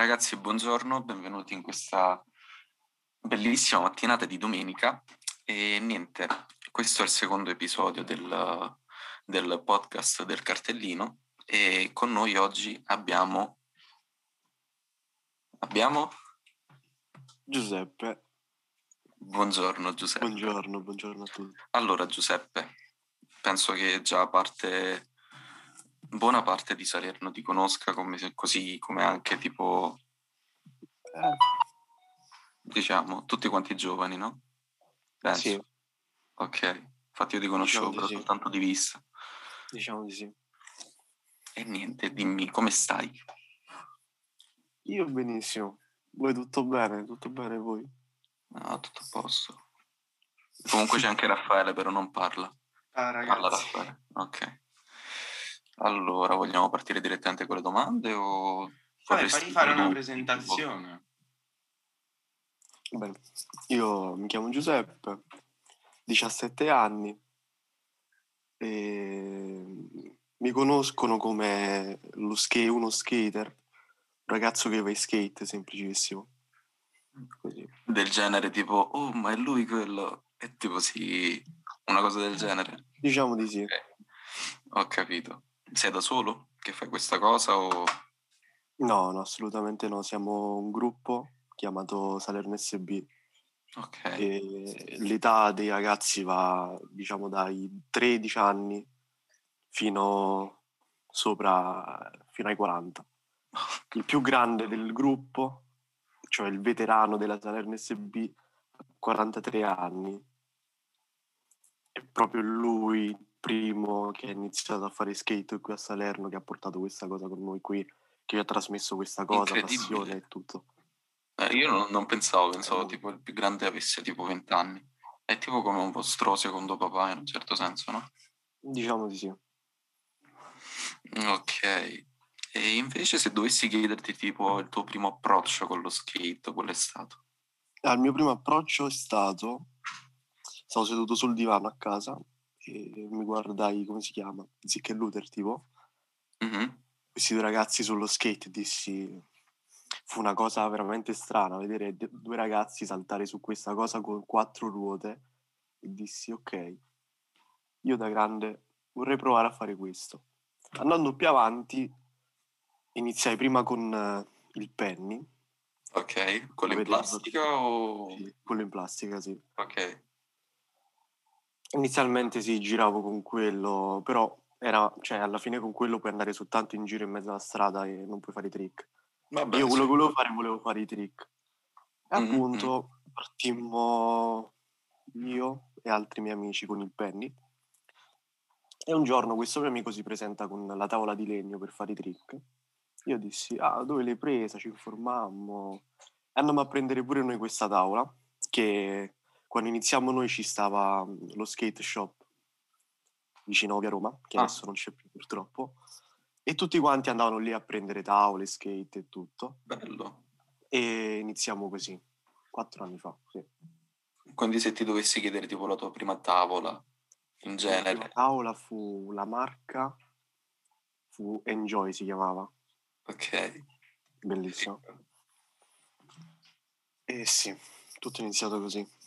Ragazzi, buongiorno, benvenuti in questa bellissima mattinata di domenica. E niente, questo è il secondo episodio del, del podcast del cartellino e con noi oggi abbiamo... Abbiamo... Giuseppe. Buongiorno Giuseppe. Buongiorno, buongiorno a tutti. Allora Giuseppe, penso che già parte buona parte di Salerno ti conosca come, così come anche tipo eh. diciamo tutti quanti giovani no? Penso. Sì. ok. Infatti io ti conoscevo diciamo però sì. soltanto di vista. Diciamo di sì. E niente dimmi come stai? Io benissimo. Voi tutto bene tutto bene voi? No tutto a posto. Comunque c'è anche Raffaele però non parla. Ah ragazzi. Parla Raffaele. Ok allora, vogliamo partire direttamente con le domande o... Vabbè, fai fare una presentazione. Beh, io mi chiamo Giuseppe, 17 anni, e mi conoscono come lo skate, uno skater, un ragazzo che va in skate, semplicissimo. Così. Del genere tipo, oh ma è lui quello, è tipo sì, una cosa del genere. Diciamo di sì. Okay. Ho capito. Sei da solo che fai questa cosa o... No, no, assolutamente no. Siamo un gruppo chiamato Salerno SB. Ok. E l'età dei ragazzi va, diciamo, dai 13 anni fino sopra, fino ai 40. Il più grande del gruppo, cioè il veterano della Salerno SB, ha 43 anni. E proprio lui primo che ha iniziato a fare skate qui a Salerno, che ha portato questa cosa con noi qui, che ha trasmesso questa cosa, passione e tutto. Eh, io non, non, pensavo, pensavo tipo il più grande avesse tipo 20 anni. È tipo come un vostro secondo papà in un certo senso, no? Diciamo di sì. Ok. E invece se dovessi chiederti tipo il tuo primo approccio con lo skate, qual è stato? Ah, il mio primo approccio è stato... Stavo seduto sul divano a casa e mi guardai, come si chiama? Zick e Luther tipo. Mm-hmm. Questi due ragazzi sullo skate dissi... Fu una cosa veramente strana vedere due ragazzi saltare su questa cosa con quattro ruote e dissi ok, io da grande vorrei provare a fare questo. Andando più avanti iniziai prima con uh, il penny. Ok, quello in plastica o... Sì, quello in plastica, sì. Ok. Inizialmente sì, giravo con quello, però era, cioè, alla fine con quello puoi andare soltanto in giro in mezzo alla strada e non puoi fare i trick. Vabbè, Io quello che volevo fare, volevo fare i trick. E mm-hmm. appunto partimmo io e altri miei amici con il penny. E un giorno questo mio amico si presenta con la tavola di legno per fare i trick. Io dissi, ah, dove l'hai presa? Ci informammo. E andammo a prendere pure noi questa tavola, che quando iniziamo noi ci stava mm, lo skate shop vicino a Via Roma, che ah. adesso non c'è più purtroppo, e tutti quanti andavano lì a prendere tavole, skate e tutto. Bello. E iniziamo così, quattro anni fa, sì. Quindi se ti dovessi chiedere tipo la tua prima tavola, in genere... La tavola fu la marca, fu Enjoy si chiamava. Ok. Bellissimo. E sì, tutto è iniziato così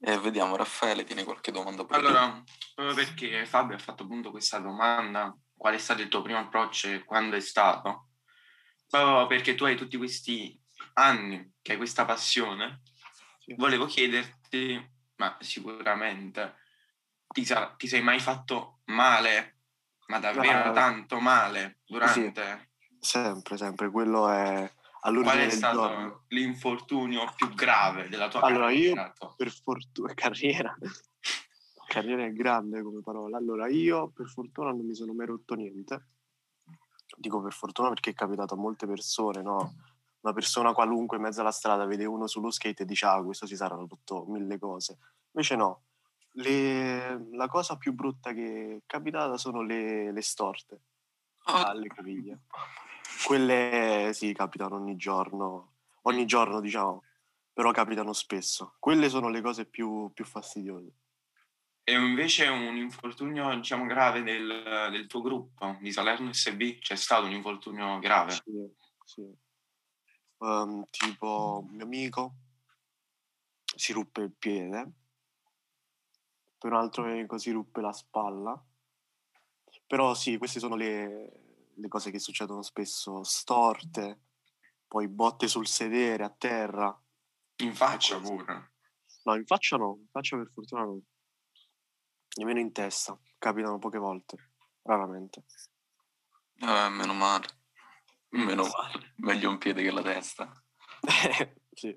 eh, vediamo, Raffaele, tiene qualche domanda? Per allora, proprio perché Fabio ha fatto appunto questa domanda, qual è stato il tuo primo approccio e quando è stato? Proprio perché tu hai tutti questi anni che hai questa passione, sì. volevo chiederti, ma sicuramente ti, sa- ti, sei mai fatto male, ma davvero ah, tanto male durante... Sì. Sempre, sempre, quello è Qual è stato giorno. l'infortunio più grave della tua allora, carriera? Allora, io per fortuna, carriera, carriera è grande come parola. Allora, io per fortuna non mi sono mai rotto niente. Dico per fortuna perché è capitato a molte persone, no? Una persona qualunque in mezzo alla strada vede uno sullo skate e dice, ah, questo si sarà rotto mille cose. Invece no. Le... La cosa più brutta che è capitata sono le, le storte alle caviglie. Quelle sì, capitano ogni giorno, ogni giorno diciamo, però capitano spesso. Quelle sono le cose più, più fastidiose. E invece un infortunio, diciamo, grave del, del tuo gruppo di Salerno SB? C'è stato un infortunio grave? Sì, sì. Um, tipo, un mio amico si ruppe il piede, per un altro amico si ruppe la spalla. Però sì, queste sono le, le cose che succedono spesso, storte, poi botte sul sedere, a terra. In faccia pure? No, in faccia no, in faccia per fortuna no. Nemmeno in testa, capitano poche volte, raramente. Eh, meno male. Meno male. Meglio un piede che la testa. sì.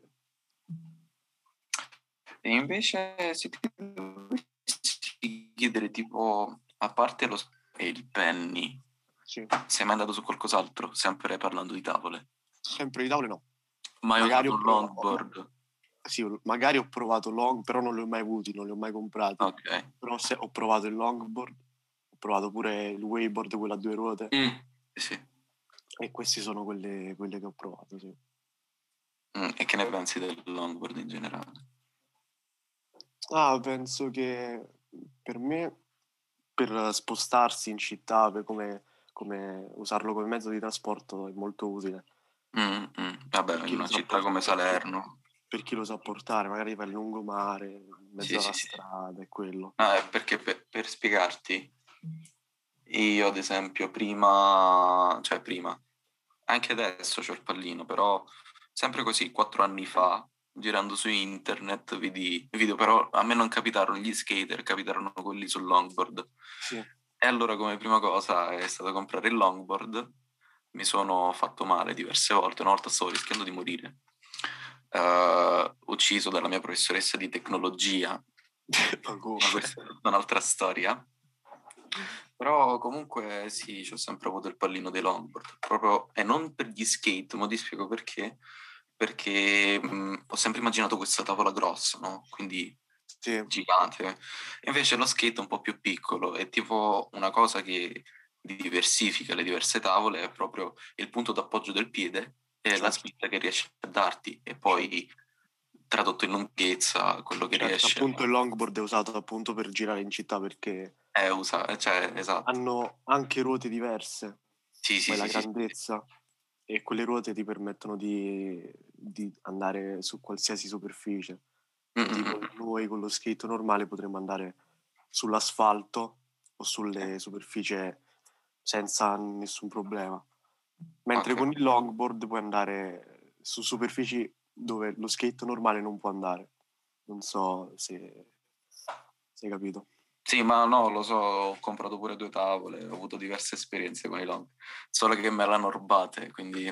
E invece se ti dovessi chiedere tipo, a parte lo e il penny, sì. sei mai andato su qualcos'altro? Sempre parlando di tavole. Sempre di tavole no. Mai Magari ho provato- longboard? Sì, magari ho provato long, però non li ho mai avuti, non li ho mai comprati. Ok. Però se ho provato il longboard, ho provato pure il wakeboard, quello a due ruote. Mm. Sì. E queste sono quelle, quelle che ho provato, sì. Mm, E che ne pensi del longboard in generale? Ah, penso che per me, per spostarsi in città, per come, come usarlo come mezzo di trasporto è molto utile. Mm, mm. Vabbè, in una città come portare- Salerno. Per chi lo sa portare, magari va il lungomare, in mezzo Sì, alla sì, sì. strada, è quello. No, è perché per, per spiegarti, io ad esempio prima, cioè prima, anche adesso c'ho il pallino, però sempre così, quattro anni fa, girando su internet, vidi video, però a me non capitarono gli skater, capitarono quelli sul longboard. Sì. E allora come prima cosa è stato comprare il longboard, mi sono fatto male diverse volte, una volta stavo rischiando di morire, Eh, ucciso dalla mia professoressa di tecnologia, Ma questa è tutta un'altra storia. Però comunque sì, ho sempre avuto il pallino dei longboard, proprio, e non per gli skate, ma ti spiego perché. Perché mh, ho sempre immaginato questa tavola grossa, no? Quindi Sì. gigante. Invece lo skate è un po' più piccolo, è tipo una cosa che diversifica le diverse tavole, è proprio il punto d'appoggio del piede e la Certo. spinta che riesce a darti, e poi tradotto in lunghezza, quello che Certo, riesce appunto il longboard è usato appunto per girare in città perché è usa, cioè, esatto. hanno anche ruote diverse, Sì, sì, la sì, sì, sì. grandezza e quelle ruote ti permettono di, di andare su qualsiasi superficie. Mm, mm, Tipo mm. noi con lo skate normale potremmo andare sull'asfalto o sulle superfici senza nessun problema. Mentre Ok. con il longboard puoi andare su superfici dove lo skate normale non può andare. Non so se, se hai capito. Sì, ma no, lo so, ho comprato pure due tavole, ho avuto diverse esperienze con i long, solo che me l'hanno rubate, quindi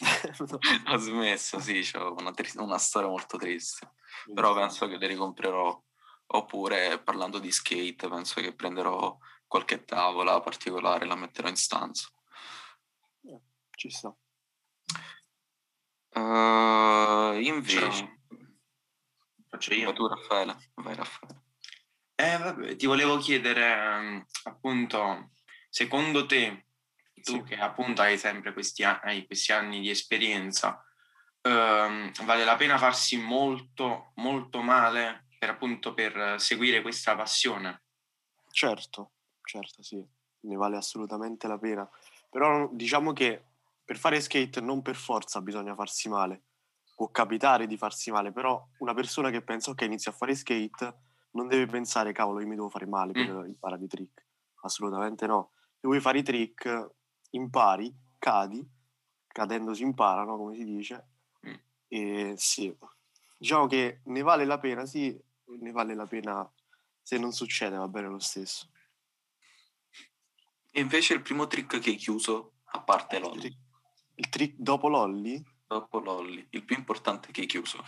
ho smesso, sì, una, tri- una storia molto triste, però penso che le ricomprerò, oppure parlando di skate, penso che prenderò qualche tavola particolare, la metterò in stanza. Ci sta. Uh, invece. Faccio io. vai tu Raffaele, vai Raffaele. Eh, vabbè, ti volevo chiedere, ehm, appunto, secondo te, tu Sì. che appunto hai sempre questi, hai questi anni di esperienza, ehm, vale la pena farsi molto, molto male per appunto per seguire questa passione? Certo, certo, sì, ne vale assolutamente la pena. Però diciamo che per fare skate non per forza bisogna farsi male. Può capitare di farsi male, però una persona che pensa ok, inizio a fare skate non deve pensare cavolo, io mi devo fare male per imparare i trick. Assolutamente no. Se vuoi fare i trick, impari, cadi, cadendo si impara, no? Come si dice. Mm. E sì, diciamo che ne vale la pena, sì, ne vale la pena se non succede, va bene lo stesso. E invece il primo trick che hai chiuso, a parte Il l'ollie, trick, il trick dopo l'ollie, dopo l'ollie, il più importante che hai chiuso.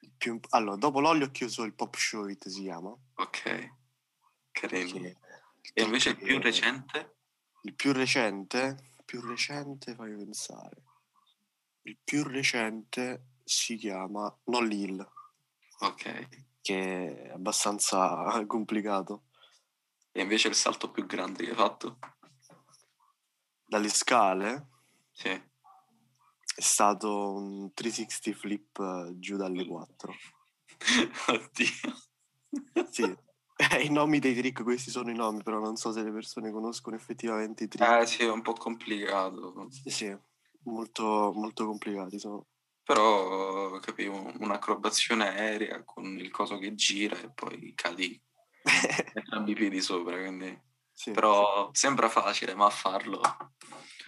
il imp- allora, dopo l'ollie ho chiuso il pop show it si chiama. Ok, carino. che- E invece il più recente? Il più recente, più recente, fammi pensare. Il più recente si chiama Nolly Hill, Ok. che è abbastanza complicato. E invece il salto più grande che hai fatto? Dalle scale Sì. è stato un 360 flip eh, giù dalle 4. Oddio. Sì, Eh, I nomi dei trick, questi sono i nomi, però non so se le persone conoscono effettivamente i trick. Eh sì, è un po' complicato. Sì, molto, molto complicati sono. Però capivo un'acrobazione aerea con il coso che gira e poi cadi entrambi i piedi sopra, quindi... Sì, Però sembra facile, ma a farlo...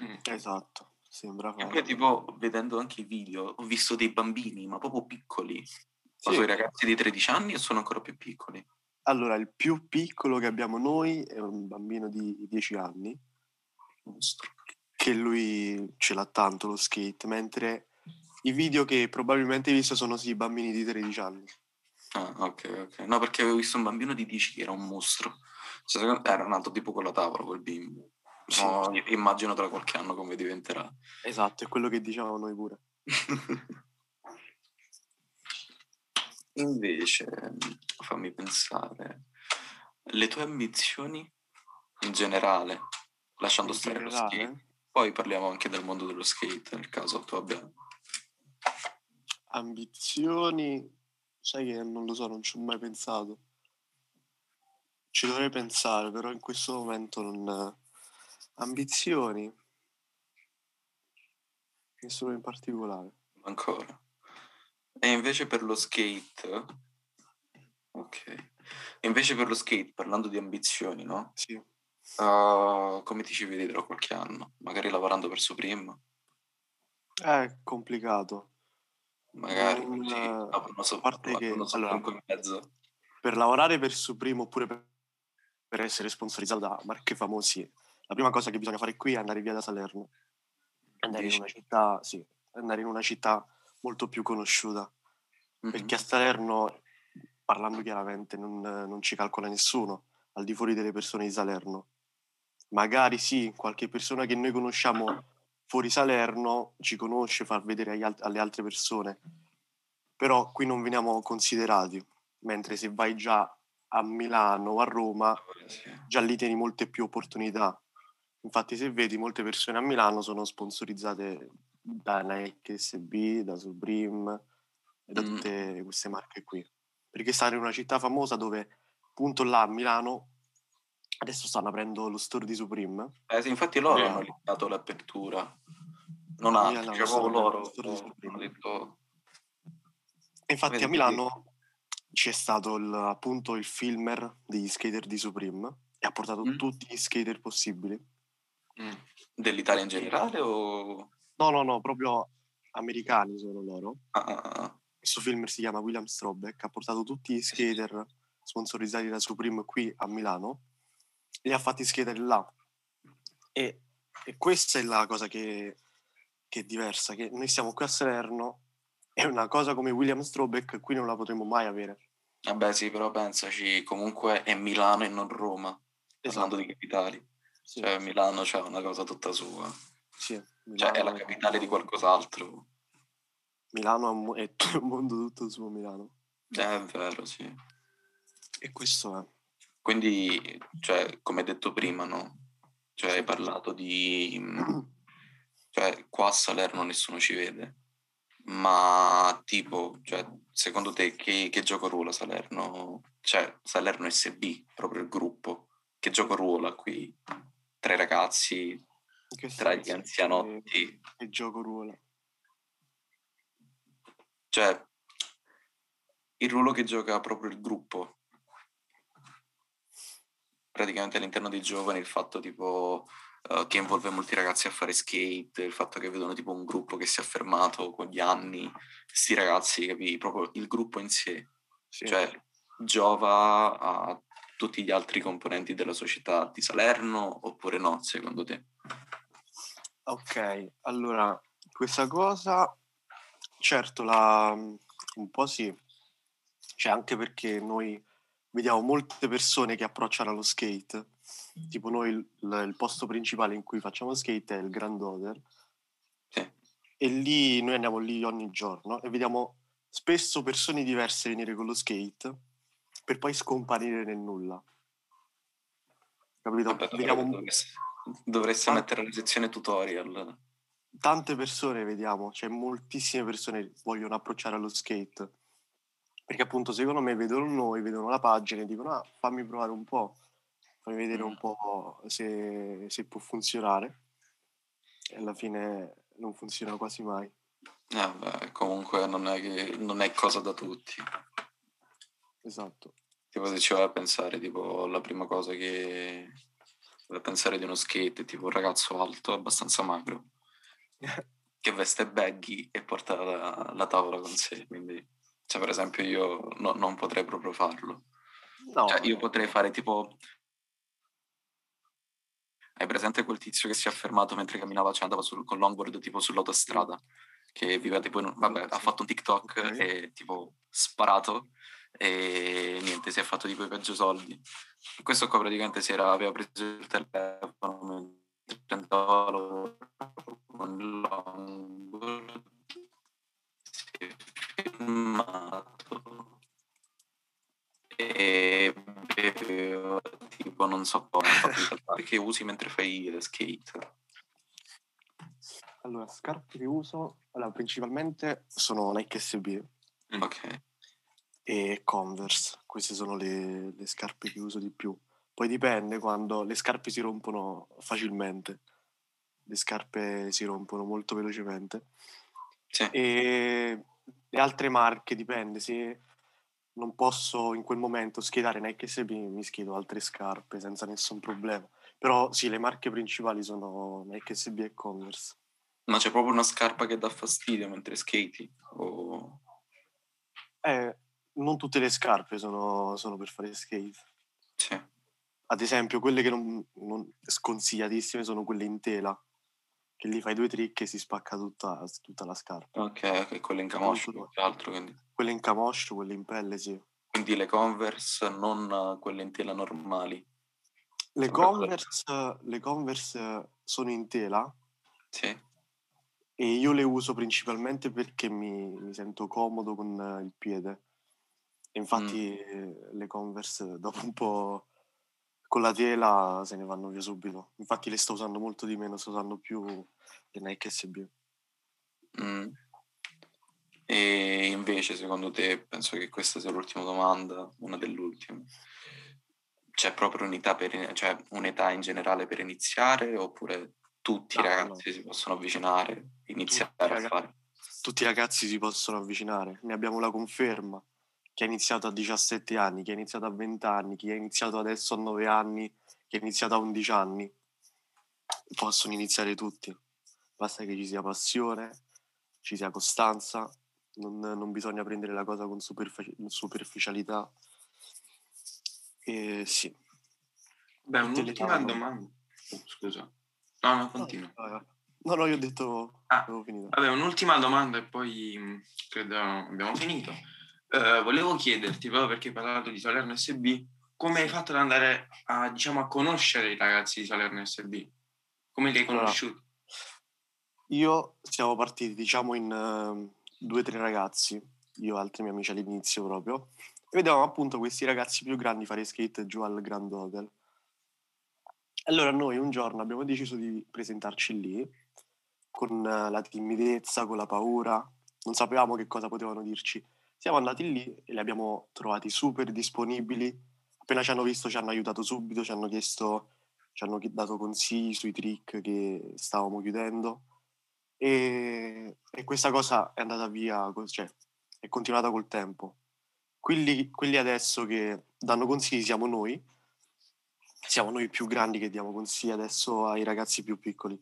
Mm. sì, esatto, sembra E poi facile. tipo, vedendo anche i video, ho visto dei bambini, ma proprio piccoli. Ma Sì. sono i ragazzi di 13 anni o sono ancora più piccoli? Allora, il più piccolo che abbiamo noi è un bambino di 10 anni, che lui ce l'ha tanto lo skate, mentre i video che probabilmente hai visto sono sì bambini di 13 anni. Ah, ok, ok. No, perché avevo visto un bambino di 10 che era un mostro. Cioè, era un altro tipo con la tavola, quel bimbo. Sì. No, immagino tra qualche anno come diventerà. Esatto, è quello che dicevamo noi pure. Invece, fammi pensare, le tue ambizioni in generale, lasciando In stare lo generale? skate, poi parliamo anche del mondo dello skate, nel caso tu abbia... Ambizioni, sai che non lo so, non ci ho mai pensato. Ci dovrei pensare, però in questo momento non... Ambizioni? Nessuno in particolare. ancora. E invece per lo skate... Ok. E invece per lo skate, parlando di ambizioni, no? Sì. Uh, come ti ci vedi tra qualche anno? Magari lavorando per Supreme? È complicato. Magari Non, eh, aprono so- a parte che- so- allora- in. Per lavorare per Supreme oppure per, per essere sponsorizzato da marche famosi, la prima cosa che bisogna fare qui è andare via da Salerno. Andare in Dici? una città, sì, andare in una città molto più conosciuta. Mhm. perché a Salerno, parlando chiaramente, non, non ci calcola nessuno al di fuori delle persone di Salerno. Magari sì, qualche persona che noi conosciamo fuori Salerno ci conosce, fa vedere alt- alle altre persone, però qui non veniamo considerati, mentre se vai già a Milano o a Roma, già lì tieni molte più opportunità. Infatti, se vedi, molte persone a Milano sono sponsorizzate da Nike SB, da Supreme e da Mm. tutte queste marche qui. Perché stare in una città famosa dove, appunto là a Milano, adesso stanno aprendo lo store di Supreme. Eh, sì, infatti loro Vero. hanno limitato l'apertura. Non altri, Milano stanno aprendo loro lo hanno detto... Infatti Vedi, a Milano c'è stato il- appunto il filmer degli skater di Supreme e ha portato Mm. tutti gli skater possibili. Mm. Dell'Italia in generale o... No, no, no, proprio americani sono loro. Ah, ah, ah. Questo film si chiama William Strobeck, ha portato tutti gli skater sponsorizzati da Supreme qui a Milano li ha fatti skater là. E, e questa è la cosa che, che è diversa, che noi siamo qui a Salerno e una cosa come William Strobeck qui non la potremo mai avere. Vabbè sì, però pensaci, comunque è Milano e non Roma, parlando di capitali. Esatto. Sì, Cioè Milano c'è una cosa tutta sua. sì, Cioè è la Milano- capitale di qualcos'altro. Milano è un un mondo tutto suo Milano. Eh, È vero, sì. E questo è. Quindi, cioè, come detto prima, no? Cioè, hai parlato di... Cioè, qua a Salerno nessuno ci vede. Ma, tipo, cioè, secondo te che, che gioco ruola Salerno? Cioè, Salerno SB, proprio il gruppo. Che gioco ruola qui? Tra i ragazzi, che tra gli anzianotti. Che, gioco ruolo. Cioè, il ruolo che gioca proprio il gruppo. Praticamente all'interno dei giovani il fatto tipo eh, che involve molti ragazzi a fare skate, il fatto che vedono tipo un gruppo che si è affermato con gli anni, sti ragazzi, capi? Proprio il gruppo in sé. Sì. Cioè, giova a tutti gli altri componenti della società di Salerno oppure no, secondo te? Ok, allora, questa cosa, certo, la, un po' sì, cioè anche perché noi vediamo molte persone che approcciano allo skate, tipo noi il, il posto principale in cui facciamo skate è il Grand Oder Sì. e lì noi andiamo lì ogni giorno e vediamo spesso persone diverse venire con lo skate per poi scomparire nel nulla. Capito? Vabbè, Vediamo dovreste, dovreste Ah. mettere la sezione tutorial. tante persone vediamo, cioè moltissime persone vogliono approcciare allo skate Perché appunto secondo me vedono noi, vedono la pagina e dicono ah, fammi provare un po', fammi vedere un po' se, se può funzionare. E alla fine non funziona quasi mai. Eh beh, comunque non è, che, non è cosa da tutti. Esatto. Tipo se ci vai a pensare, tipo la prima cosa che pensare di uno skate, tipo un ragazzo alto, abbastanza magro, che veste baggy e porta la, la tavola con sé, quindi cioè, per esempio io no, non potrei proprio farlo. No, Cioè, io potrei fare tipo... Hai presente quel tizio che si è fermato mentre camminava, cioè andava sul, con longboard tipo sull'autostrada, che viveva tipo in un- Vabbè, ha fatto un TikTok Ok. e tipo sparato e niente, si è fatto tipo i peggio soldi. Questo qua praticamente si era, aveva preso il telefono mentre andava con longboard, si è filmato e beveva tipo non so come che usi mentre fai skate. Allora, scarpe che uso, allora, principalmente sono Nike SB ok e Converse. Queste sono le, le scarpe che uso di più. Poi dipende quando le scarpe si rompono facilmente. Le scarpe si rompono molto velocemente. sì E le altre marche dipende. Se non posso in quel momento schedare Nike SB, mi schiedo altre scarpe senza nessun problema. Però sì, le marche principali sono Nike SB e Converse. ma c'è proprio una scarpa che dà fastidio mentre skati o Eh, non tutte le scarpe sono, sono per fare skate. sì Ad esempio, quelle che non, non sconsigliatissime sono quelle in tela, che lì fai due trick e si spacca tutta, tutta la scarpa. ok ok quelle in camoscio più che altro quindi Quelle in camoscio, quelle in pelle, sì. quindi le Converse non eh, quelle in tela normali Le Converse, le Converse sono in tela sì e io le uso principalmente perché mi, mi sento comodo con il piede. Infatti eh, le Converse dopo un po' con la tela se ne vanno via subito. Infatti le sto usando molto di meno, sto usando più le Nike SB. Mm. E invece, secondo te, penso che questa sia l'ultima domanda, una delle ultime. C'è proprio un'età, per, cioè un'età in generale per iniziare oppure tutti i No, ragazzi si possono avvicinare, iniziare Tutti a raga- fare? Tutti i ragazzi si possono avvicinare. Ne abbiamo la conferma. Chi ha iniziato a 17 anni, chi ha iniziato a 20 anni, chi ha iniziato adesso a 9 anni, chi ha iniziato a 11 anni. Possono iniziare tutti. Basta che ci sia passione, ci sia costanza, non, non bisogna prendere la cosa con superfici- superficialità. E sì. Beh, un'ultima domanda. Oh, scusa. No, no, continua. No, no, io ho detto... Ah. Vabbè, un'ultima domanda e poi mh, credo abbiamo finito. Eh, volevo chiederti, proprio perché hai parlato di Salerno SB, come hai fatto ad andare a, diciamo, a conoscere i ragazzi di Salerno SB? Come li hai Allora, conosciuti? Io siamo partiti, diciamo, in eh, due o tre ragazzi, io e altri miei amici all'inizio proprio, e vedevamo appunto questi ragazzi più grandi fare skate giù al Grand Hotel. Allora noi un giorno abbiamo deciso di presentarci lì, con eh, la timidezza, con la paura, non sapevamo che cosa potevano dirci. Siamo andati lì e li abbiamo trovati super disponibili, appena ci hanno visto ci hanno aiutato subito, ci hanno chiesto, ci hanno dato consigli sui trick che stavamo chiudendo e, e questa cosa è andata via, cioè è continuata col tempo. Quelli, quelli adesso che danno consigli siamo noi, siamo noi più grandi che diamo consigli adesso ai ragazzi più piccoli.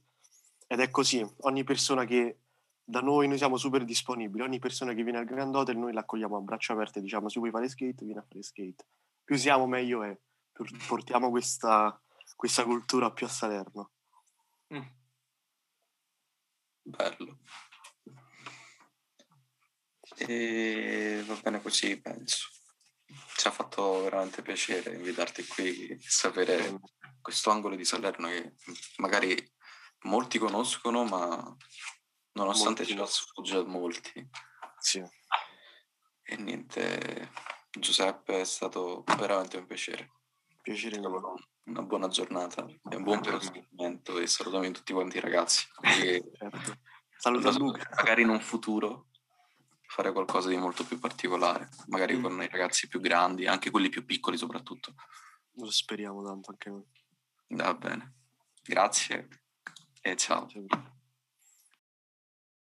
Ed è così, ogni persona che da noi, noi siamo super disponibili, ogni persona che viene al Grand Hotel noi l'accogliamo a braccia aperte, diciamo se vuoi fare skate vieni a fare skate. Più siamo meglio è, Por- portiamo questa, questa cultura più a Salerno. Mm. Bello. E va bene così, penso. Ci ha fatto veramente piacere invitarti qui sapere questo angolo di Salerno che magari molti conoscono, ma nonostante Molti ce la sfugge a molti. Sì. E niente, Giuseppe, è stato veramente un piacere. Piacere mio. auguro una buona giornata e un buon proseguimento e salutami tutti quanti i ragazzi. Certo. Saluto a Luca. magari in un futuro fare qualcosa di molto più particolare, magari mm. con i ragazzi più grandi, anche quelli più piccoli soprattutto. Lo speriamo tanto anche noi. Va bene. Grazie e ciao. ciao.